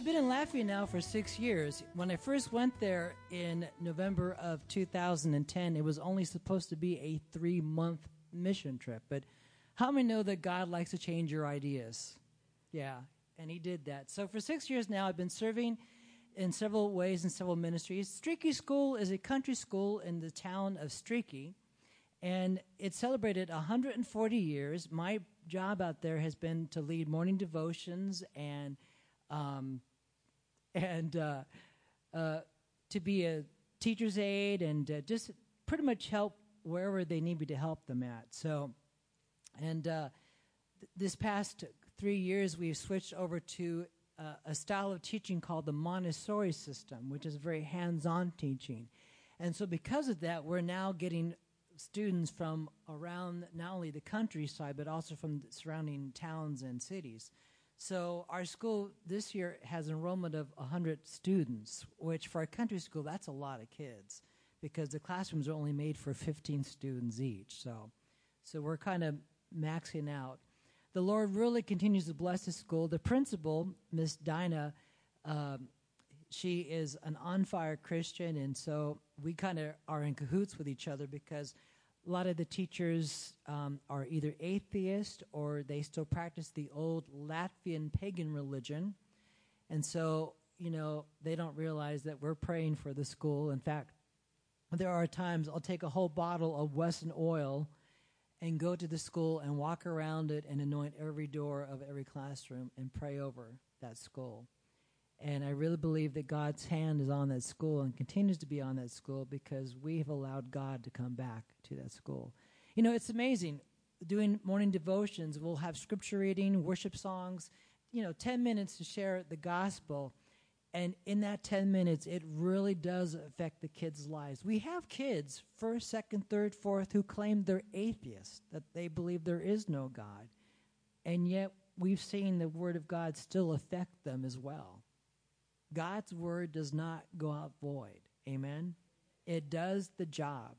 I've been in Latvia now for six years. When I first went there in November of 2010, it was only supposed to be a three month mission trip. But how many know that God likes to change your ideas? Yeah, and He did that. So for six years now, I've been serving in several ways in several ministries. Streaky School is a country school in the town of Streaky, and it celebrated 140 years. My job out there has been to lead morning devotions and um, and uh, uh, to be a teacher's aide and uh, just pretty much help wherever they need me to help them at. So, and uh, th- this past three years, we've switched over to uh, a style of teaching called the Montessori system, which is very hands-on teaching. And so, because of that, we're now getting students from around not only the countryside but also from surrounding towns and cities. So our school this year has enrollment of 100 students, which for a country school that's a lot of kids because the classrooms are only made for 15 students each. So so we're kind of maxing out. The Lord really continues to bless the school. The principal, Miss Dinah, um, she is an on fire Christian, and so we kind of are in cahoots with each other because a lot of the teachers um, are either atheist or they still practice the old Latvian pagan religion. And so, you know, they don't realize that we're praying for the school. In fact, there are times I'll take a whole bottle of Wesson oil and go to the school and walk around it and anoint every door of every classroom and pray over that school. And I really believe that God's hand is on that school and continues to be on that school because we have allowed God to come back to that school. You know, it's amazing. Doing morning devotions, we'll have scripture reading, worship songs, you know, 10 minutes to share the gospel. And in that 10 minutes, it really does affect the kids' lives. We have kids, first, second, third, fourth, who claim they're atheists, that they believe there is no God. And yet, we've seen the Word of God still affect them as well. God's word does not go out void. Amen. It does the job.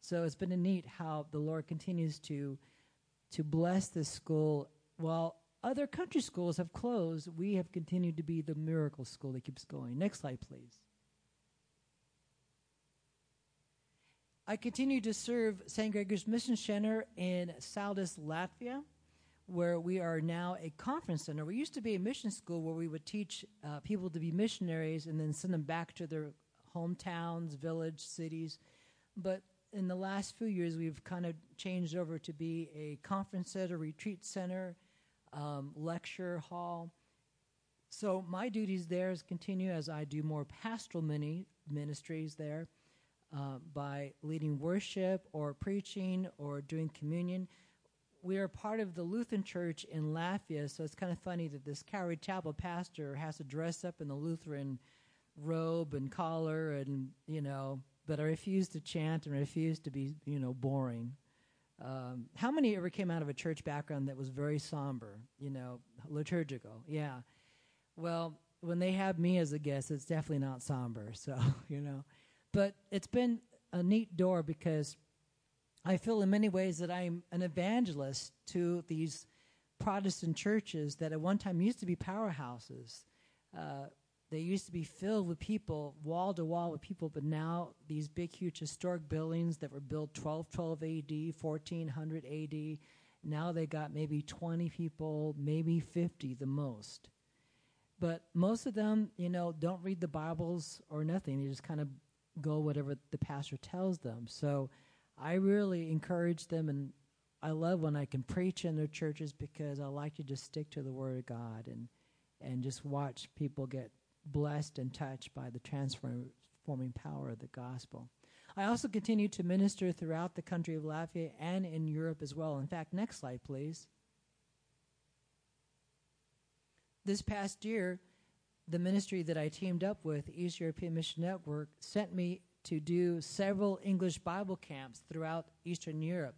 So it's been neat how the Lord continues to to bless this school. While other country schools have closed, we have continued to be the miracle school that keeps going. Next slide, please. I continue to serve St. Gregor's Mission Center in Saldus, Latvia where we are now a conference center. We used to be a mission school where we would teach uh, people to be missionaries and then send them back to their hometowns, village, cities. But in the last few years, we've kind of changed over to be a conference center, retreat center, um, lecture hall. So my duties there is continue as I do more pastoral mini ministries there uh, by leading worship or preaching or doing communion we are part of the Lutheran Church in Latvia, so it's kind of funny that this Calvary Chapel pastor has to dress up in the Lutheran robe and collar, and you know, but I refuse to chant and refuse to be, you know, boring. Um, how many ever came out of a church background that was very somber, you know, liturgical? Yeah. Well, when they have me as a guest, it's definitely not somber. So, you know, but it's been a neat door because I feel in many ways that I'm an evangelist to these Protestant churches that at one time used to be powerhouses. Uh, they used to be filled with people, wall to wall with people, but now these big, huge historic buildings that were built 1212 AD, 1400 AD, now they got maybe 20 people, maybe 50 the most. But most of them, you know, don't read the Bibles or nothing. They just kind of go whatever the pastor tells them. So I really encourage them, and I love when I can preach in their churches because I like to just stick to the Word of God and and just watch people get blessed and touched by the transforming power of the gospel. I also continue to minister throughout the country of Latvia and in Europe as well. In fact, next slide, please. This past year, the ministry that I teamed up with, East European Mission Network, sent me to do several English Bible camps throughout Eastern Europe.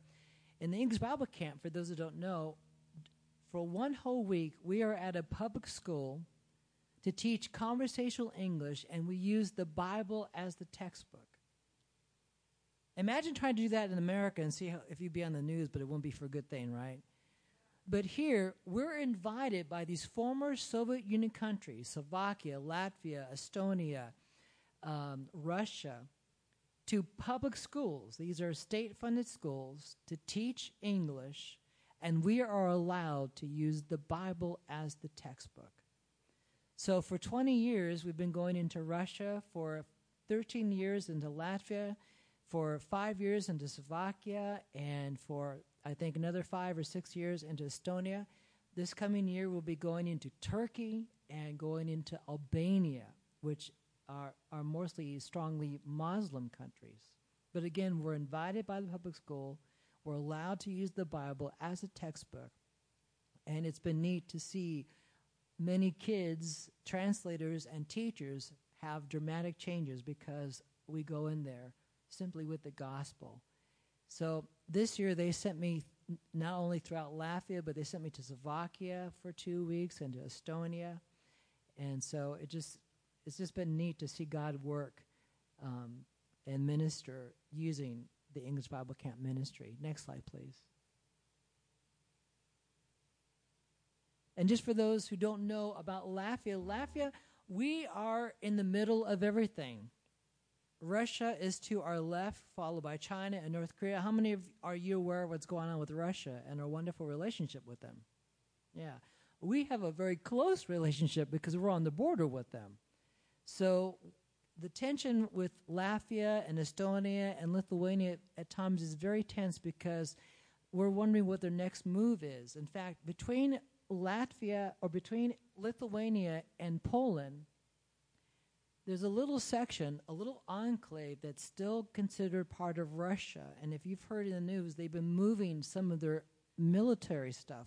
In the English Bible camp, for those who don't know, for one whole week, we are at a public school to teach conversational English, and we use the Bible as the textbook. Imagine trying to do that in America and see how, if you'd be on the news, but it wouldn't be for a good thing, right? But here, we're invited by these former Soviet Union countries Slovakia, Latvia, Estonia, um, Russia to public schools. These are state funded schools to teach English, and we are allowed to use the Bible as the textbook. So for 20 years, we've been going into Russia, for 13 years into Latvia, for five years into Slovakia, and for I think another five or six years into Estonia. This coming year, we'll be going into Turkey and going into Albania, which are, are mostly strongly Muslim countries. But again, we're invited by the public school. We're allowed to use the Bible as a textbook. And it's been neat to see many kids, translators, and teachers have dramatic changes because we go in there simply with the gospel. So this year they sent me not only throughout Latvia, but they sent me to Slovakia for two weeks and to Estonia. And so it just it's just been neat to see God work um, and minister using the English Bible Camp ministry. Next slide, please. And just for those who don't know about Latvia, Latvia, we are in the middle of everything. Russia is to our left, followed by China and North Korea. How many of are you aware of what's going on with Russia and our wonderful relationship with them? Yeah. We have a very close relationship because we're on the border with them. So the tension with Latvia and Estonia and Lithuania at times is very tense because we're wondering what their next move is. In fact, between Latvia or between Lithuania and Poland, there's a little section, a little enclave that's still considered part of Russia. And if you've heard in the news, they've been moving some of their military stuff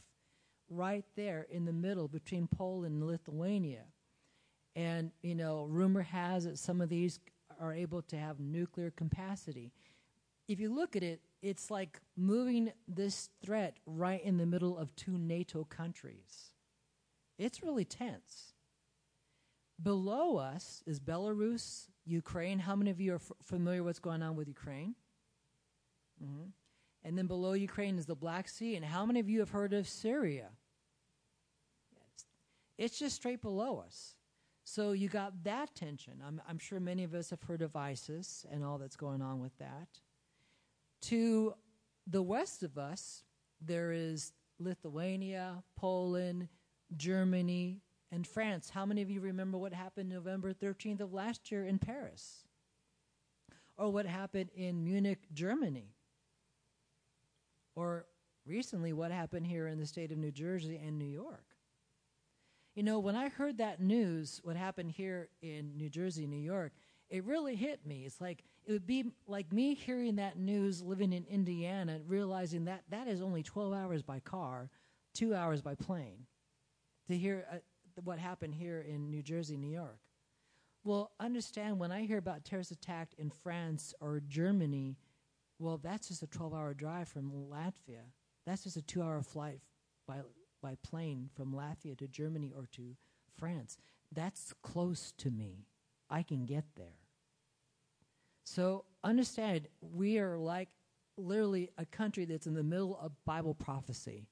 right there in the middle between Poland and Lithuania. And, you know, rumor has that some of these are able to have nuclear capacity. If you look at it, it's like moving this threat right in the middle of two NATO countries. It's really tense. Below us is Belarus, Ukraine. How many of you are f- familiar with what's going on with Ukraine? Mm-hmm. And then below Ukraine is the Black Sea. And how many of you have heard of Syria? It's just straight below us. So you got that tension. I'm, I'm sure many of us have heard of ISIS and all that's going on with that. To the west of us, there is Lithuania, Poland, Germany, and France. How many of you remember what happened November 13th of last year in Paris? Or what happened in Munich, Germany? Or recently, what happened here in the state of New Jersey and New York? You know, when I heard that news, what happened here in New Jersey, New York, it really hit me. It's like it would be like me hearing that news living in Indiana, realizing that that is only 12 hours by car, two hours by plane, to hear uh, what happened here in New Jersey, New York. Well, understand when I hear about terrorist attack in France or Germany, well, that's just a 12 hour drive from Latvia. That's just a two hour flight by by plane from Latvia to Germany or to France. That's close to me. I can get there. So understand, we are like literally a country that's in the middle of Bible prophecy.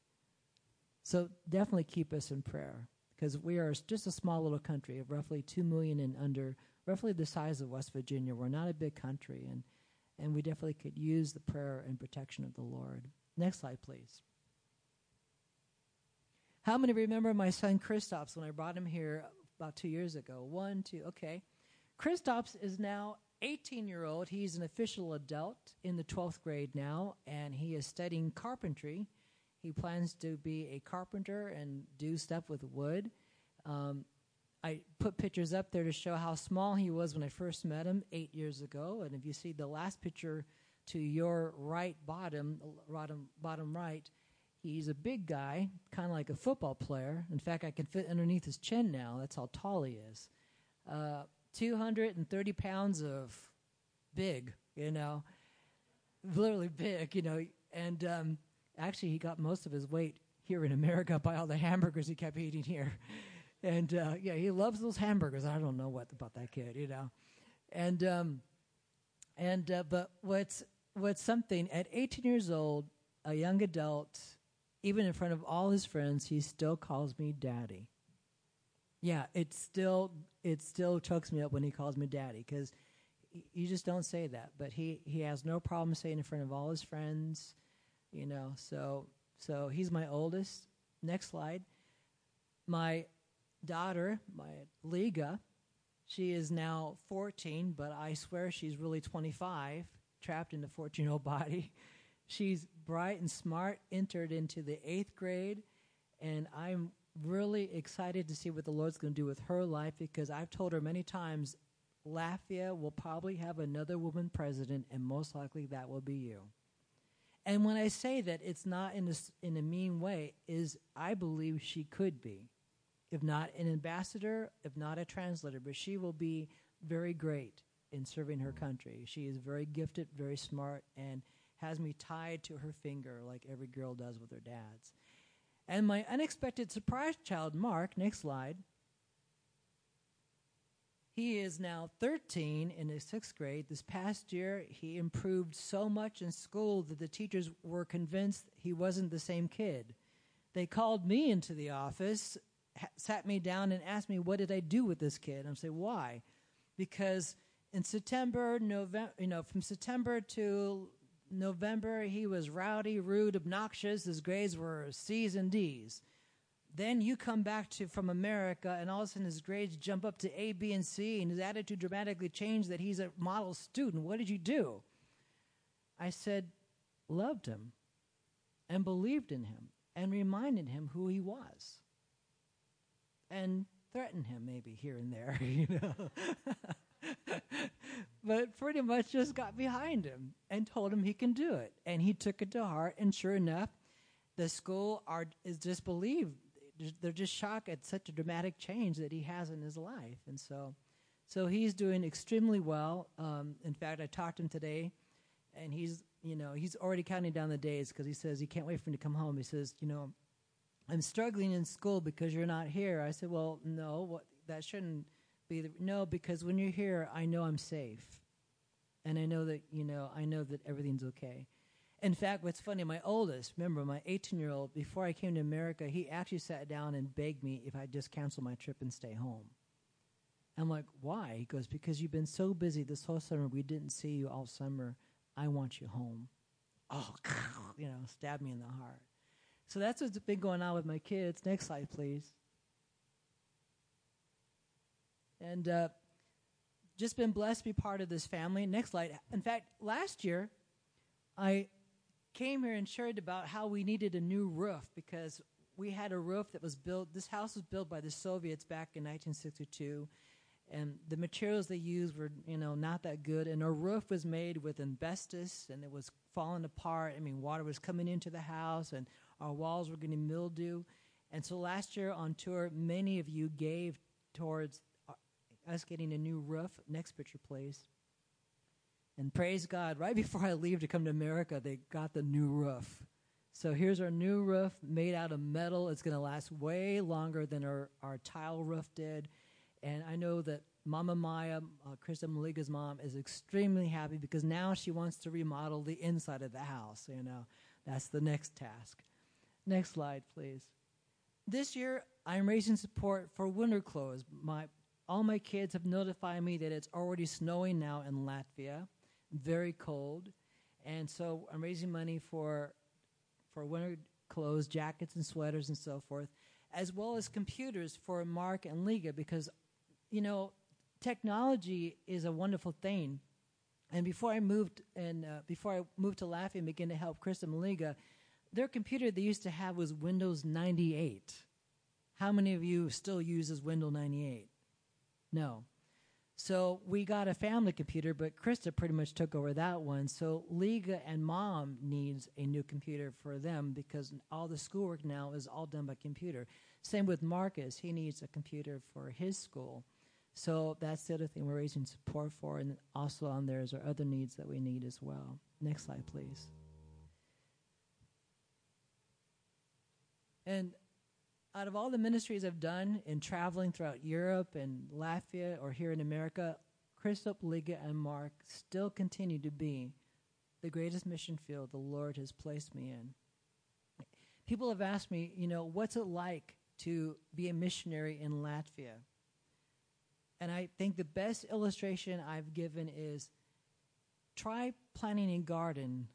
So definitely keep us in prayer because we are just a small little country of roughly 2 million and under, roughly the size of West Virginia. We're not a big country, and, and we definitely could use the prayer and protection of the Lord. Next slide, please. How many remember my son Christops when I brought him here about two years ago? One, two, okay. Christops is now 18 year old. He's an official adult in the 12th grade now, and he is studying carpentry. He plans to be a carpenter and do stuff with wood. Um, I put pictures up there to show how small he was when I first met him eight years ago. And if you see the last picture to your right bottom, bottom, bottom right, He's a big guy, kind of like a football player. In fact, I can fit underneath his chin now. That's how tall he is. Uh, 230 pounds of big, you know, literally big, you know. And um, actually, he got most of his weight here in America by all the hamburgers he kept eating here. And uh, yeah, he loves those hamburgers. I don't know what about that kid, you know. And um, and uh, but what's what's something at 18 years old, a young adult, even in front of all his friends, he still calls me daddy. Yeah, it still it still chokes me up when he calls me daddy because you just don't say that. But he he has no problem saying in front of all his friends, you know. So so he's my oldest. Next slide. My daughter, my Liga, she is now 14, but I swear she's really 25, trapped in a 14 year old body. She's bright and smart, entered into the eighth grade, and I'm really excited to see what the Lord's going to do with her life because I've told her many times Latvia will probably have another woman president, and most likely that will be you. And when I say that, it's not in a, in a mean way, is I believe she could be. If not an ambassador, if not a translator, but she will be very great in serving her country. She is very gifted, very smart, and has me tied to her finger like every girl does with her dad's. And my unexpected surprise child, Mark, next slide, he is now 13 in his sixth grade. This past year, he improved so much in school that the teachers were convinced he wasn't the same kid. They called me into the office, sat me down, and asked me, What did I do with this kid? I'm saying, Why? Because in September, November, you know, from September to November, he was rowdy, rude, obnoxious. His grades were C's and D's. Then you come back to from America, and all of a sudden his grades jump up to A, B, and C, and his attitude dramatically changed that he's a model student. What did you do? I said, loved him and believed in him and reminded him who he was and threatened him maybe here and there, you know. pretty much just got behind him and told him he can do it. And he took it to heart, and sure enough, the school are, is disbelieved they're just shocked at such a dramatic change that he has in his life. And so, so he's doing extremely well. Um, in fact, I talked to him today, and he's, you know, he's already counting down the days because he says he can't wait for me to come home. He says, you know, I'm struggling in school because you're not here. I said, well, no, what, that shouldn't be the, no, because when you're here, I know I'm safe, and I know that, you know, I know that everything's okay. In fact, what's funny, my oldest, remember my 18 year old, before I came to America, he actually sat down and begged me if I'd just cancel my trip and stay home. I'm like, why? He goes, because you've been so busy this whole summer. We didn't see you all summer. I want you home. Oh, you know, stab me in the heart. So that's what's been going on with my kids. Next slide, please. And uh, just been blessed to be part of this family. Next slide. In fact, last year, I came here and shared about how we needed a new roof because we had a roof that was built. This house was built by the Soviets back in 1962, and the materials they used were, you know, not that good. And our roof was made with asbestos, and it was falling apart. I mean, water was coming into the house, and our walls were getting mildew. And so last year on tour, many of you gave towards us getting a new roof. Next picture, please. And praise God, right before I leave to come to America, they got the new roof. So here's our new roof made out of metal. It's going to last way longer than our, our tile roof did. And I know that Mama Maya, uh, Krista Maliga's mom, is extremely happy because now she wants to remodel the inside of the house. You know, that's the next task. Next slide, please. This year, I'm raising support for winter clothes. My, all my kids have notified me that it's already snowing now in Latvia very cold, and so I'm raising money for for winter clothes, jackets and sweaters and so forth, as well as computers for Mark and Liga because you know technology is a wonderful thing. And before I moved and uh, before I moved to Latvia and began to help Chris and Maliga, their computer they used to have was Windows 98. How many of you still uses Windows 98? No. So we got a family computer, but Krista pretty much took over that one. So Liga and mom needs a new computer for them because all the schoolwork now is all done by computer. Same with Marcus; he needs a computer for his school. So that's the other thing we're raising support for, and also on there is our other needs that we need as well. Next slide, please. And out of all the ministries I've done in traveling throughout Europe and Latvia or here in America, Christop, Liga, and Mark still continue to be the greatest mission field the Lord has placed me in. People have asked me, you know, what's it like to be a missionary in Latvia? And I think the best illustration I've given is try planting a garden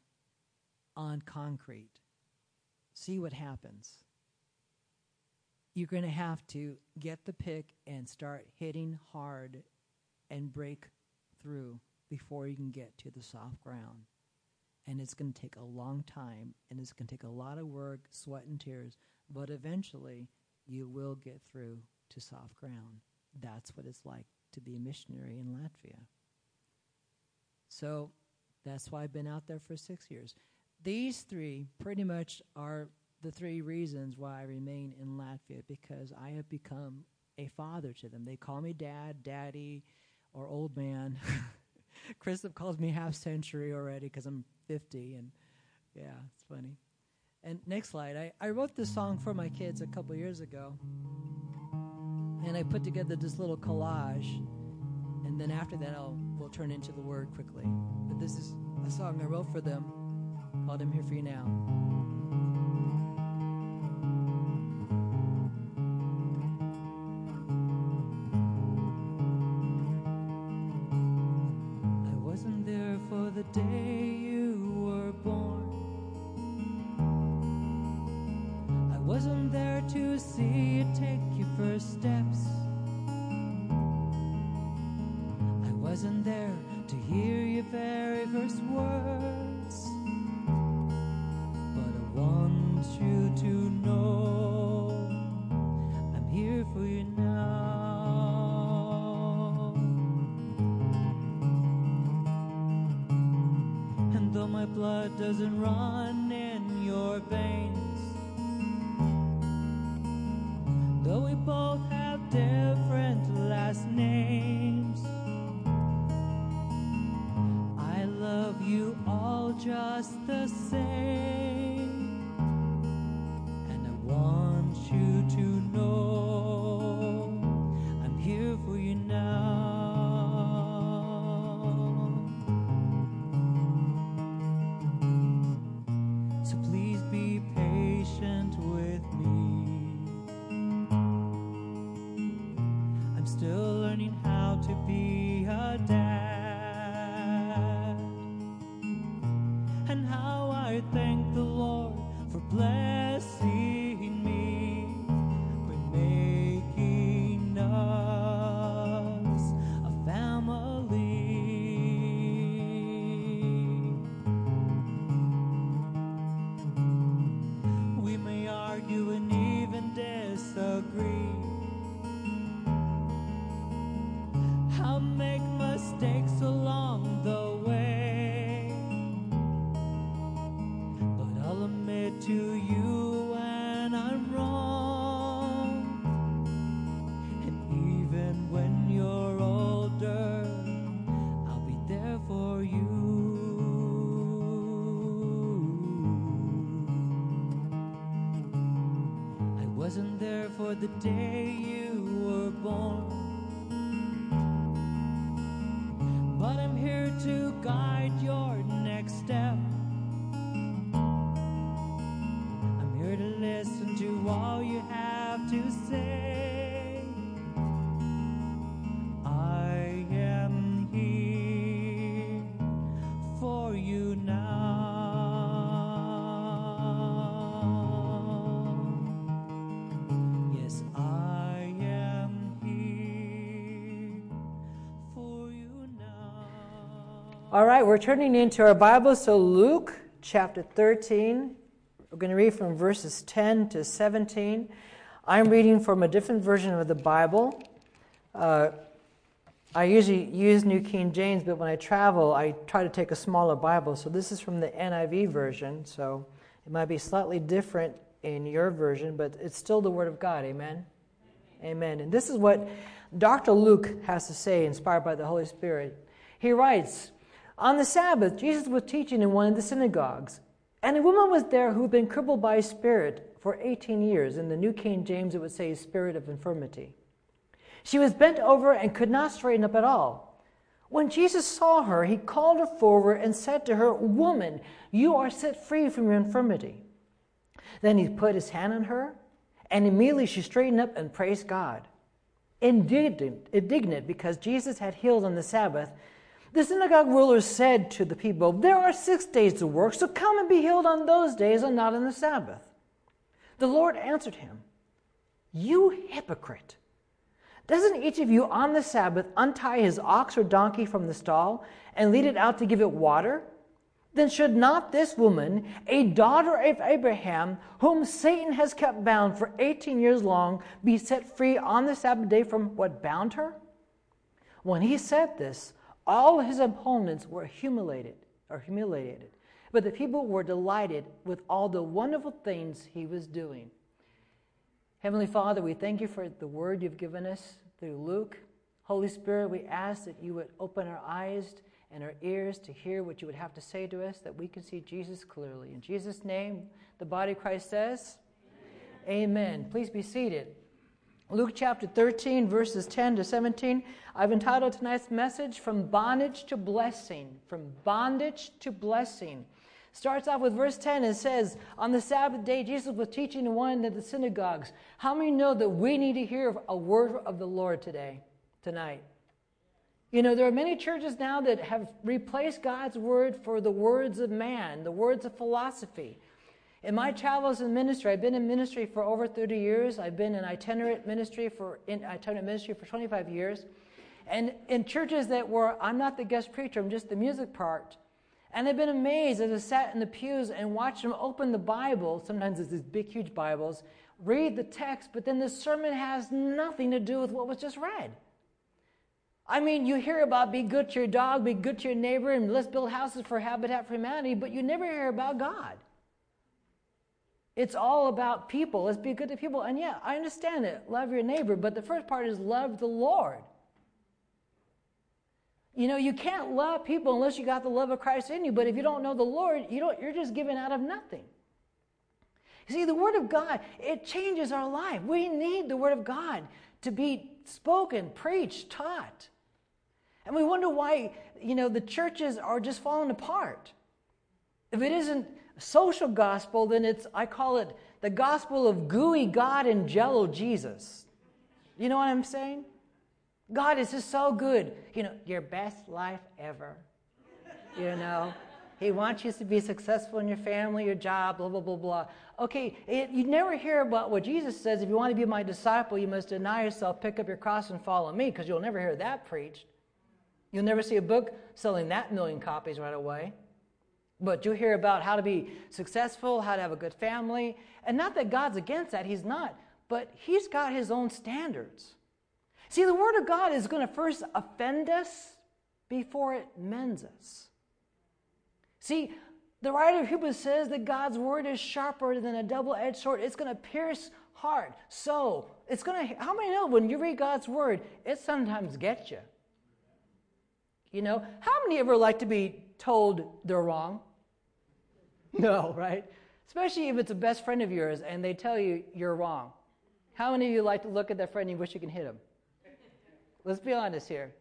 on concrete. See what happens you're going to have to get the pick and start hitting hard and break through before you can get to the soft ground. And it's going to take a long time and it's going to take a lot of work, sweat, and tears, but eventually you will get through to soft ground. That's what it's like to be a missionary in Latvia. So that's why I've been out there for six years. These three pretty much are the three reasons why I remain in Latvia because I have become a father to them. They call me dad, daddy, or old man. Christoph calls me half century already because I'm 50, and yeah, it's funny. And next slide. I, I wrote this song for my kids a couple years ago, and I put together this little collage, and then after that, I'll we'll turn into the word quickly. But this is a song I wrote for them called "I'm Here for You Now." All right, we're turning into our Bible. So, Luke chapter 13, we're going to read from verses 10 to 17. I'm reading from a different version of the Bible. Uh, I usually use New King James, but when I travel, I try to take a smaller Bible. So this is from the NIV version, so it might be slightly different in your version, but it's still the Word of God. Amen? Amen. And this is what Dr. Luke has to say, inspired by the Holy Spirit. He writes On the Sabbath, Jesus was teaching in one of the synagogues, and a woman was there who had been crippled by a spirit for 18 years. In the New King James, it would say spirit of infirmity. She was bent over and could not straighten up at all. When Jesus saw her, he called her forward and said to her, Woman, you are set free from your infirmity. Then he put his hand on her, and immediately she straightened up and praised God. Indignant, indignant because Jesus had healed on the Sabbath, the synagogue ruler said to the people, There are six days to work, so come and be healed on those days and not on the Sabbath. The Lord answered him, You hypocrite! Doesn't each of you on the Sabbath untie his ox or donkey from the stall and lead it out to give it water? Then should not this woman, a daughter of Abraham, whom Satan has kept bound for 18 years long, be set free on the Sabbath day from what bound her? When he said this, all his opponents were humiliated or humiliated, but the people were delighted with all the wonderful things he was doing. Heavenly Father, we thank you for the word you've given us through Luke. Holy Spirit, we ask that you would open our eyes and our ears to hear what you would have to say to us, that we can see Jesus clearly. In Jesus' name, the body of Christ says, Amen. Amen. Please be seated. Luke chapter 13, verses 10 to 17. I've entitled tonight's message, From Bondage to Blessing. From Bondage to Blessing. Starts off with verse 10 and says, On the Sabbath day, Jesus was teaching in one of the synagogues. How many know that we need to hear a word of the Lord today, tonight? You know, there are many churches now that have replaced God's word for the words of man, the words of philosophy. In my travels in ministry, I've been in ministry for over 30 years. I've been in itinerant ministry for in itinerant ministry for 25 years. And in churches that were I'm not the guest preacher, I'm just the music part. And I've been amazed as I sat in the pews and watched them open the Bible. Sometimes it's these big, huge Bibles, read the text, but then the sermon has nothing to do with what was just read. I mean, you hear about be good to your dog, be good to your neighbor, and let's build houses for Habitat for Humanity, but you never hear about God. It's all about people. Let's be good to people. And yeah, I understand it. Love your neighbor, but the first part is love the Lord. You know, you can't love people unless you got the love of Christ in you. But if you don't know the Lord, you don't, you're just giving out of nothing. You see, the Word of God, it changes our life. We need the Word of God to be spoken, preached, taught. And we wonder why, you know, the churches are just falling apart. If it isn't social gospel, then it's, I call it the gospel of gooey God and jello Jesus. You know what I'm saying? God is just so good. You know, your best life ever. You know, He wants you to be successful in your family, your job, blah, blah, blah, blah. Okay, it, you never hear about what Jesus says if you want to be my disciple, you must deny yourself, pick up your cross, and follow me, because you'll never hear that preached. You'll never see a book selling that million copies right away. But you hear about how to be successful, how to have a good family. And not that God's against that, He's not. But He's got His own standards. See, the Word of God is going to first offend us before it mends us. See, the writer of Hebrews says that God's Word is sharper than a double edged sword. It's going to pierce heart, soul. It's going to, how many know when you read God's Word, it sometimes gets you? You know, how many ever like to be told they're wrong? No, right? Especially if it's a best friend of yours and they tell you you're wrong. How many of you like to look at that friend and you wish you can hit him? Let's be honest here.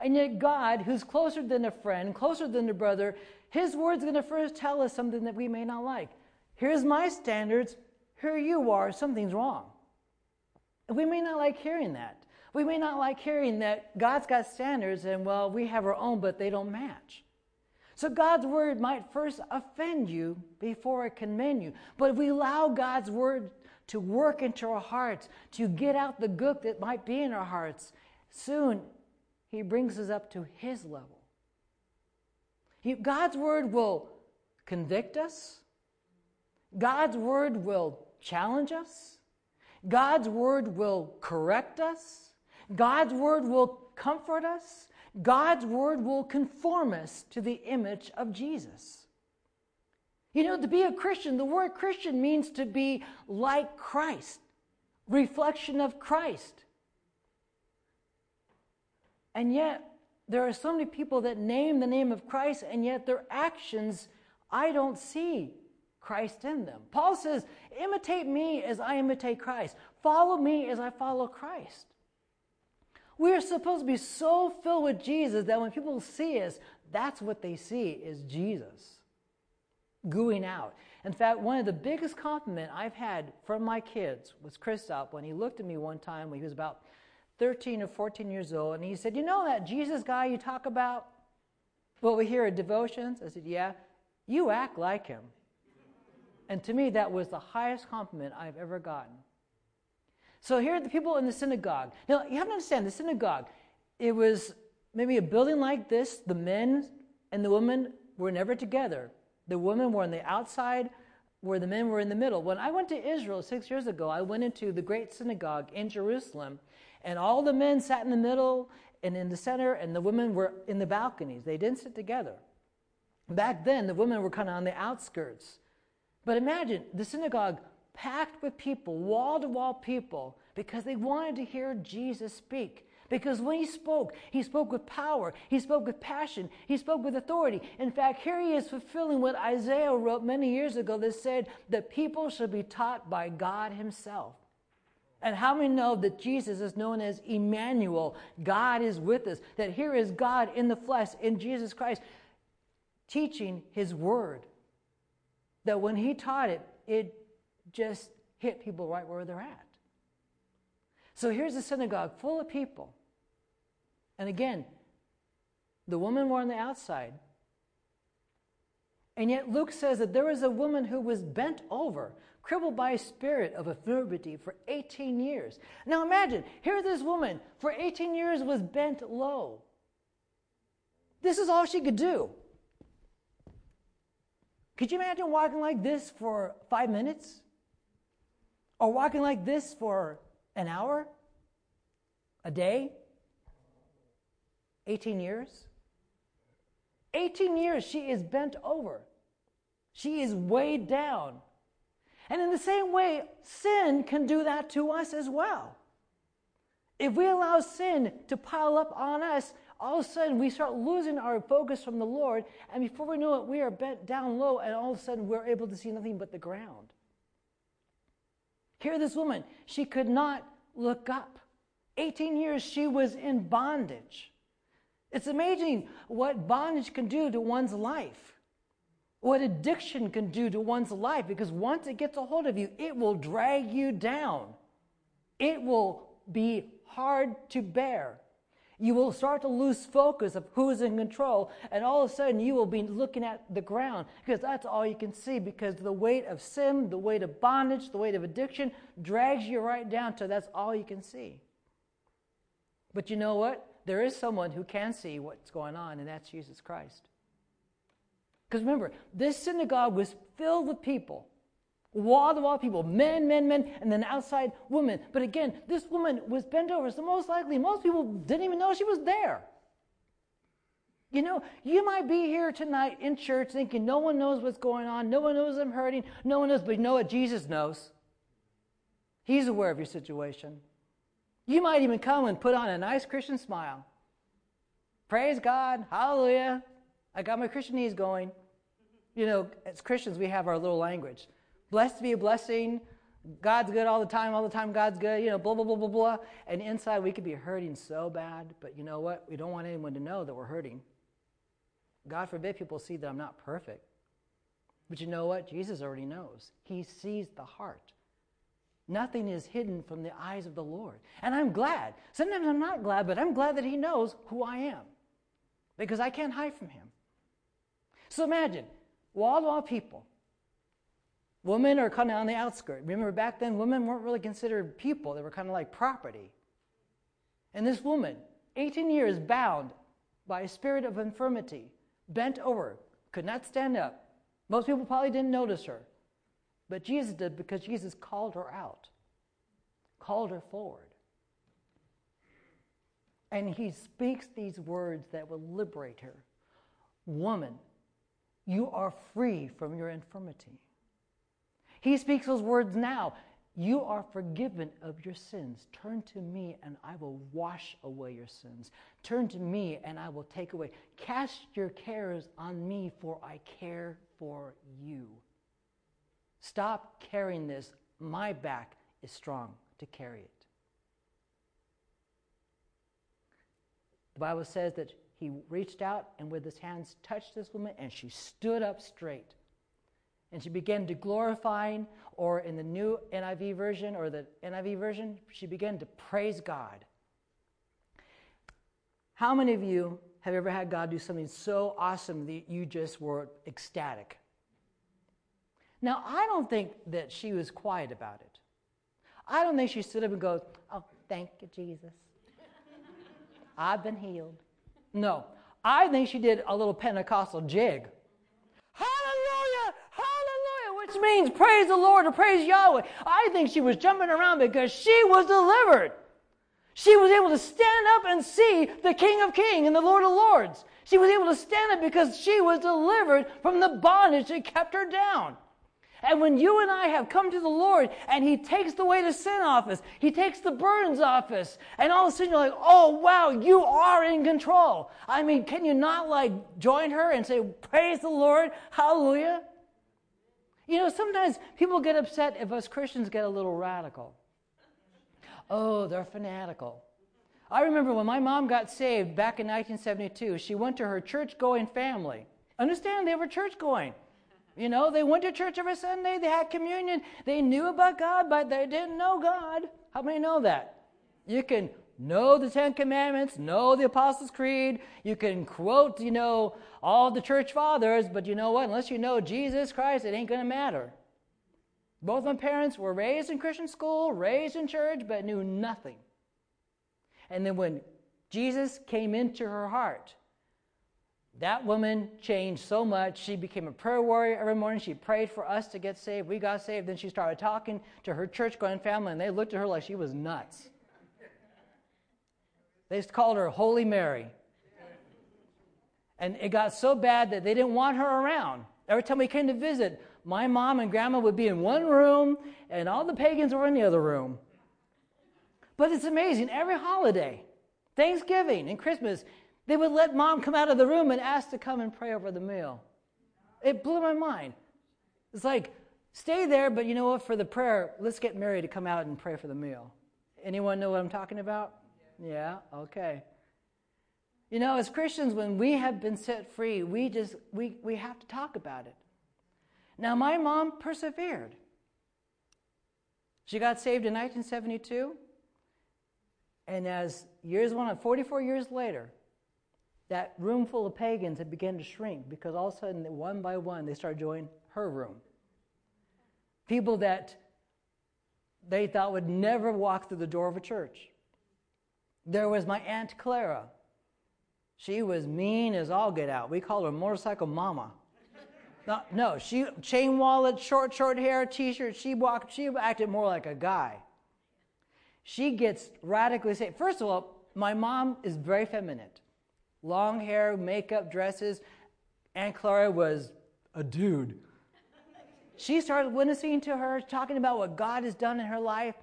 And yet, God, who's closer than a friend, closer than a brother, his word's going to first tell us something that we may not like. Here's my standards. Here you are. Something's wrong. We may not like hearing that. We may not like hearing that God's got standards and, well, we have our own, but they don't match. So God's word might first offend you before it can mend you. But if we allow God's word to work into our hearts, to get out the gook that might be in our hearts, soon he brings us up to his level. He, God's word will convict us, God's word will challenge us, God's word will correct us, God's word will comfort us. God's word will conform us to the image of Jesus. You know, to be a Christian, the word Christian means to be like Christ, reflection of Christ. And yet, there are so many people that name the name of Christ, and yet their actions, I don't see Christ in them. Paul says, Imitate me as I imitate Christ, follow me as I follow Christ. We are supposed to be so filled with Jesus that when people see us, that's what they see is Jesus gooing out. In fact, one of the biggest compliment I've had from my kids was Christoph when he looked at me one time when he was about 13 or 14 years old, and he said, You know that Jesus guy you talk about? What we hear at devotions? I said, Yeah. You act like him. And to me, that was the highest compliment I've ever gotten. So here are the people in the synagogue. Now, you have to understand the synagogue, it was maybe a building like this. The men and the women were never together. The women were on the outside, where the men were in the middle. When I went to Israel six years ago, I went into the great synagogue in Jerusalem, and all the men sat in the middle and in the center, and the women were in the balconies. They didn't sit together. Back then, the women were kind of on the outskirts. But imagine the synagogue packed with people, wall to wall people, because they wanted to hear Jesus speak. Because when he spoke, he spoke with power, he spoke with passion, he spoke with authority. In fact, here he is fulfilling what Isaiah wrote many years ago that said that people should be taught by God himself. And how many know that Jesus is known as Emmanuel? God is with us. That here is God in the flesh, in Jesus Christ, teaching his word. That when he taught it, it just hit people right where they're at. So here's a synagogue full of people. And again, the women were on the outside. And yet Luke says that there was a woman who was bent over, crippled by a spirit of infirmity for 18 years. Now imagine, here this woman for 18 years was bent low. This is all she could do. Could you imagine walking like this for five minutes? Or walking like this for an hour? A day? 18 years? 18 years she is bent over. She is weighed down. And in the same way, sin can do that to us as well. If we allow sin to pile up on us, all of a sudden we start losing our focus from the Lord, and before we know it, we are bent down low, and all of a sudden we're able to see nothing but the ground. Here, this woman, she could not look up. 18 years she was in bondage. It's amazing what bondage can do to one's life, what addiction can do to one's life, because once it gets a hold of you, it will drag you down. It will be hard to bear. You will start to lose focus of who's in control, and all of a sudden you will be looking at the ground because that's all you can see because the weight of sin, the weight of bondage, the weight of addiction drags you right down to that's all you can see. But you know what? There is someone who can see what's going on, and that's Jesus Christ. Because remember, this synagogue was filled with people wall to wall people, men, men, men, and then outside women. But again, this woman was bent over, so most likely most people didn't even know she was there. You know, you might be here tonight in church thinking no one knows what's going on, no one knows I'm hurting, no one knows, but you know what? Jesus knows. He's aware of your situation. You might even come and put on a nice Christian smile. Praise God, hallelujah. I got my Christianese going. You know, as Christians, we have our little language blessed to be a blessing. God's good all the time, all the time God's good, you know, blah, blah, blah, blah, blah. And inside we could be hurting so bad, but you know what? We don't want anyone to know that we're hurting. God forbid people see that I'm not perfect. But you know what? Jesus already knows. He sees the heart. Nothing is hidden from the eyes of the Lord. And I'm glad. Sometimes I'm not glad, but I'm glad that He knows who I am because I can't hide from Him. So imagine wall to wall people Women are kind of on the outskirts. Remember, back then, women weren't really considered people, they were kind of like property. And this woman, 18 years bound by a spirit of infirmity, bent over, could not stand up. Most people probably didn't notice her. But Jesus did because Jesus called her out, called her forward. And he speaks these words that will liberate her Woman, you are free from your infirmity. He speaks those words now. You are forgiven of your sins. Turn to me and I will wash away your sins. Turn to me and I will take away. Cast your cares on me, for I care for you. Stop carrying this. My back is strong to carry it. The Bible says that he reached out and with his hands touched this woman and she stood up straight. And she began to glorify, or in the new NIV version or the NIV version, she began to praise God. How many of you have ever had God do something so awesome that you just were ecstatic? Now, I don't think that she was quiet about it. I don't think she stood up and goes, Oh, thank you, Jesus. I've been healed. No, I think she did a little Pentecostal jig. Hallelujah! Hallelujah! Which means praise the Lord or praise Yahweh. I think she was jumping around because she was delivered. She was able to stand up and see the King of Kings and the Lord of Lords. She was able to stand up because she was delivered from the bondage that kept her down. And when you and I have come to the Lord and He takes away the sin office, He takes the burdens office, and all of a sudden you're like, oh, wow, you are in control. I mean, can you not like join her and say, praise the Lord, hallelujah? You know, sometimes people get upset if us Christians get a little radical. Oh, they're fanatical. I remember when my mom got saved back in 1972, she went to her church going family. Understand, they were church going. You know, they went to church every Sunday, they had communion, they knew about God, but they didn't know God. How many know that? You can know the Ten Commandments, know the Apostles' Creed, you can quote, you know, all the church fathers, but you know what? Unless you know Jesus Christ, it ain't going to matter. Both my parents were raised in Christian school, raised in church, but knew nothing. And then when Jesus came into her heart, that woman changed so much. She became a prayer warrior every morning. She prayed for us to get saved. We got saved. Then she started talking to her church going family, and they looked at her like she was nuts. They just called her Holy Mary. And it got so bad that they didn't want her around. Every time we came to visit, my mom and grandma would be in one room, and all the pagans were in the other room. But it's amazing. Every holiday, Thanksgiving and Christmas, they would let mom come out of the room and ask to come and pray over the meal. It blew my mind. It's like, stay there, but you know what? For the prayer, let's get Mary to come out and pray for the meal. Anyone know what I'm talking about? Yeah, okay. You know, as Christians, when we have been set free, we just we, we have to talk about it. Now, my mom persevered. She got saved in 1972, and as years went on, 44 years later, that room full of pagans had begun to shrink because all of a sudden, one by one, they started joining her room. People that they thought would never walk through the door of a church. There was my Aunt Clara. She was mean as all get out. We called her motorcycle mama. no, no, she chain wallet, short, short hair, t-shirt. She walked. She acted more like a guy. She gets radically saved. First of all, my mom is very feminine long hair, makeup, dresses. Aunt Clara was a dude. She started witnessing to her, talking about what God has done in her life.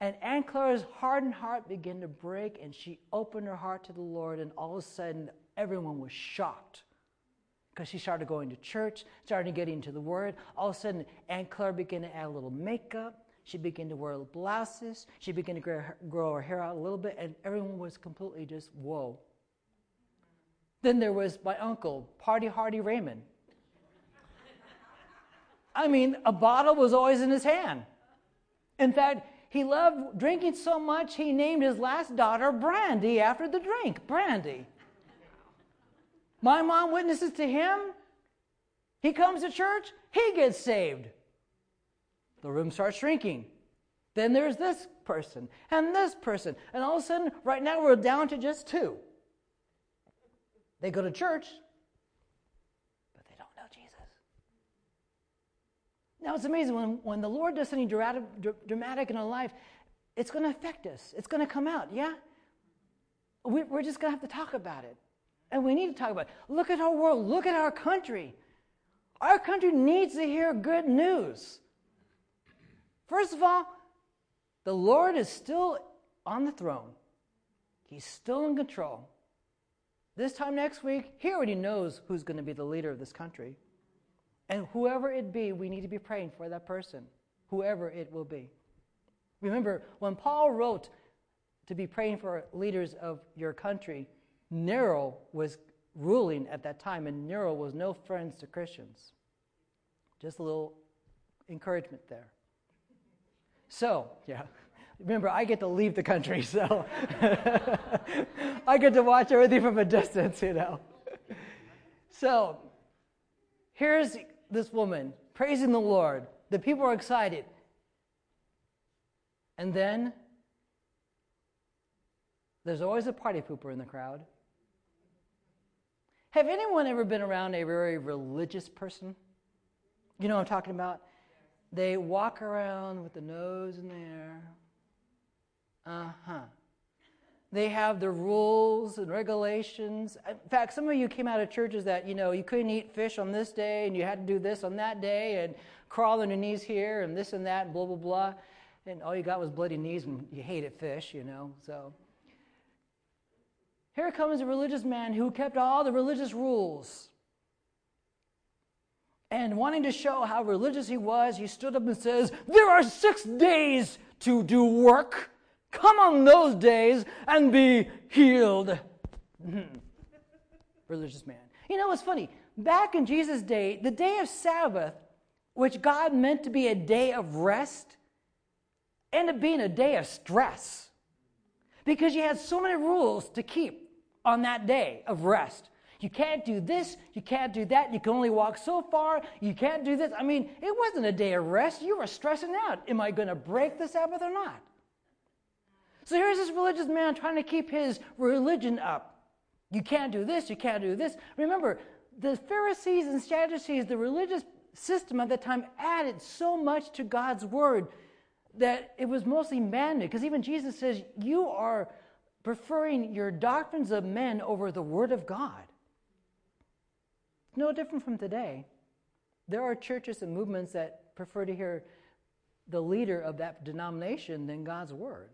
And Aunt Clara's hardened heart began to break, and she opened her heart to the Lord, and all of a sudden, everyone was shocked because she started going to church, started getting into the Word. All of a sudden, Aunt Clara began to add a little makeup. She began to wear blouses. She began to grow her, grow her hair out a little bit, and everyone was completely just, whoa. Then there was my uncle, Party Hardy Raymond. I mean, a bottle was always in his hand. In fact, he loved drinking so much, he named his last daughter Brandy after the drink, Brandy. My mom witnesses to him. He comes to church, he gets saved. The room starts shrinking. Then there's this person and this person. And all of a sudden, right now, we're down to just two. They go to church, but they don't know Jesus. Now it's amazing when, when the Lord does something dramatic, dramatic in our life, it's going to affect us. It's going to come out, yeah? we, we're just going to have to talk about it. And we need to talk about it. Look at our world. Look at our country. Our country needs to hear good news. First of all, the Lord is still on the throne, He's still in control. This time next week, he already knows who's going to be the leader of this country. And whoever it be, we need to be praying for that person, whoever it will be. Remember, when Paul wrote to be praying for leaders of your country, Nero was ruling at that time, and Nero was no friends to Christians. Just a little encouragement there. So, yeah. Remember, I get to leave the country, so I get to watch everything from a distance, you know. So, here's this woman praising the Lord. The people are excited. And then there's always a party pooper in the crowd. Have anyone ever been around a very religious person? You know what I'm talking about? They walk around with the nose in the air. Uh huh. They have the rules and regulations. In fact, some of you came out of churches that, you know, you couldn't eat fish on this day and you had to do this on that day and crawl on your knees here and this and that and blah, blah, blah. And all you got was bloody knees and you hated fish, you know, so. Here comes a religious man who kept all the religious rules. And wanting to show how religious he was, he stood up and says, There are six days to do work. Come on those days and be healed. religious man. You know what's funny? Back in Jesus' day, the day of Sabbath, which God meant to be a day of rest, ended up being a day of stress because you had so many rules to keep on that day of rest. You can't do this, you can't do that, you can only walk so far, you can't do this. I mean, it wasn't a day of rest. You were stressing out. Am I going to break the Sabbath or not? So here's this religious man trying to keep his religion up. You can't do this, you can't do this. Remember, the Pharisees and Sadducees, the religious system at that time, added so much to God's word that it was mostly man made. Because even Jesus says, You are preferring your doctrines of men over the Word of God. No different from today. There are churches and movements that prefer to hear the leader of that denomination than God's Word.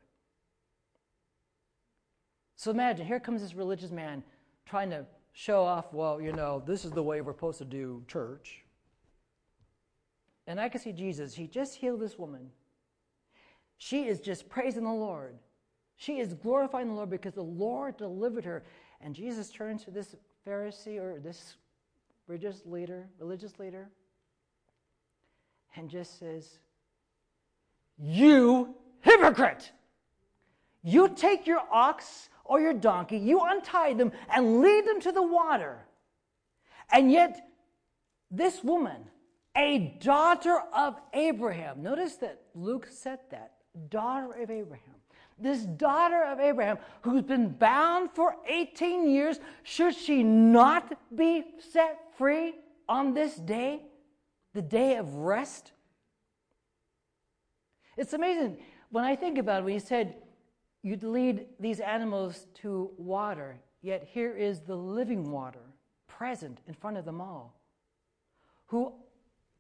So imagine, here comes this religious man trying to show off, well, you know, this is the way we're supposed to do church. And I can see Jesus, he just healed this woman. She is just praising the Lord. She is glorifying the Lord because the Lord delivered her. And Jesus turns to this Pharisee or this religious leader, religious leader, and just says, You hypocrite! You take your ox or your donkey, you untie them and lead them to the water. And yet, this woman, a daughter of Abraham, notice that Luke said that, daughter of Abraham this daughter of Abraham, who's been bound for 18 years, should she not be set free on this day, the day of rest? It's amazing when I think about it, when he said you'd lead these animals to water, yet here is the living water present in front of them all, who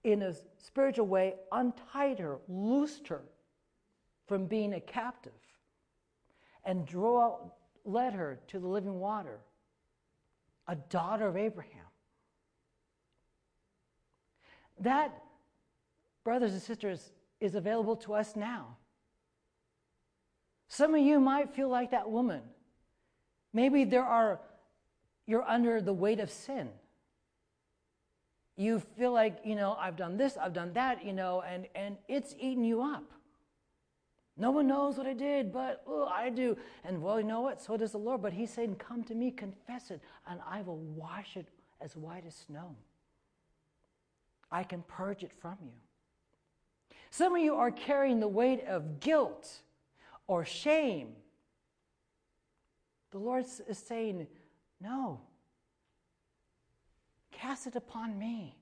in a spiritual way untied her, loosed her from being a captive and draw, led her to the living water, a daughter of Abraham. That, brothers and sisters, is available to us now. Some of you might feel like that woman. Maybe there are you're under the weight of sin. You feel like, you know, I've done this, I've done that, you know, and, and it's eating you up. No one knows what I did, but oh, I do. And well, you know what? So does the Lord. But He's saying, Come to me, confess it, and I will wash it as white as snow. I can purge it from you. Some of you are carrying the weight of guilt or shame. The Lord is saying, No, cast it upon me.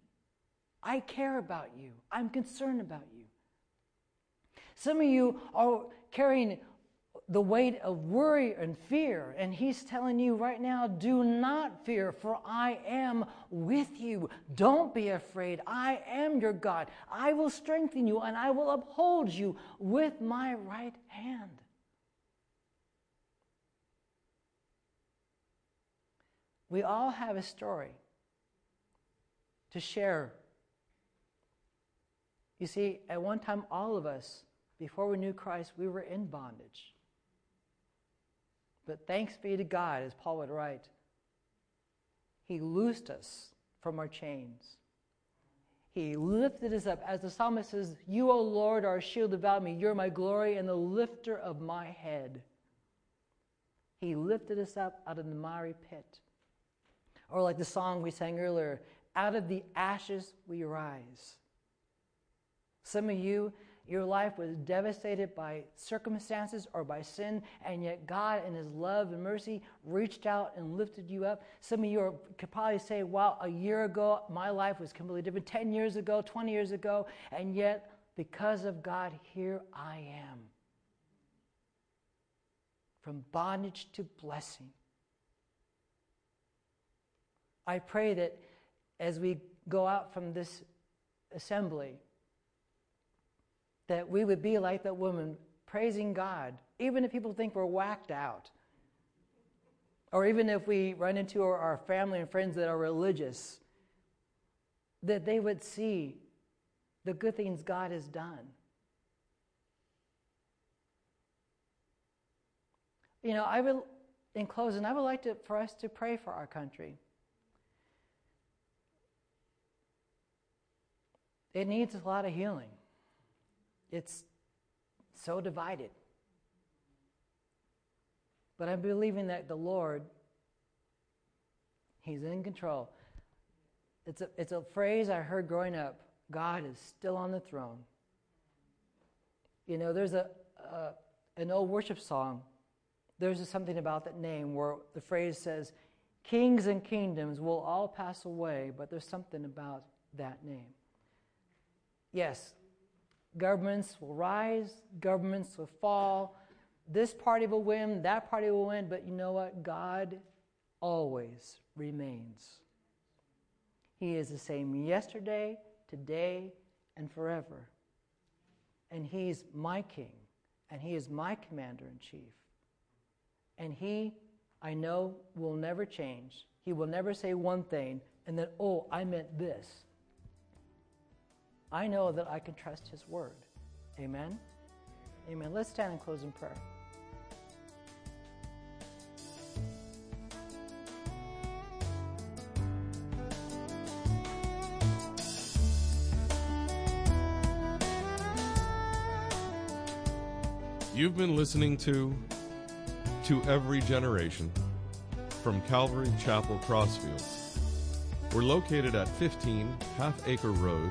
I care about you, I'm concerned about you. Some of you are carrying the weight of worry and fear. And He's telling you right now, do not fear, for I am with you. Don't be afraid. I am your God. I will strengthen you and I will uphold you with my right hand. We all have a story to share. You see, at one time, all of us, before we knew Christ, we were in bondage. But thanks be to God, as Paul would write, He loosed us from our chains. He lifted us up. As the psalmist says, You, O Lord, are a shield about me. You're my glory and the lifter of my head. He lifted us up out of the miry pit. Or like the song we sang earlier, out of the ashes we rise. Some of you, your life was devastated by circumstances or by sin, and yet God, in His love and mercy, reached out and lifted you up. Some of you are, could probably say, Wow, a year ago, my life was completely different. 10 years ago, 20 years ago, and yet, because of God, here I am. From bondage to blessing. I pray that as we go out from this assembly, that we would be like that woman praising God, even if people think we're whacked out. Or even if we run into our, family and friends that are religious, that they would see the good things God has done. You know, I would, in closing, I would like to, for us to pray for our country. It needs a lot of healing. It's so divided. But I'm believing that the Lord, He's in control. It's a, it's a phrase I heard growing up God is still on the throne. You know, there's a, a an old worship song. There's something about that name where the phrase says, Kings and kingdoms will all pass away, but there's something about that name. Yes, Governments will rise, governments will fall. This party will win, that party will win, but you know what? God always remains. He is the same yesterday, today, and forever. And He's my King, and He is my Commander in Chief. And He, I know, will never change. He will never say one thing and then, oh, I meant this. I know that I can trust His word. Amen? Amen. Let's stand and close in prayer. You've been listening to To Every Generation from Calvary Chapel Crossfields. We're located at 15 Half Acre Road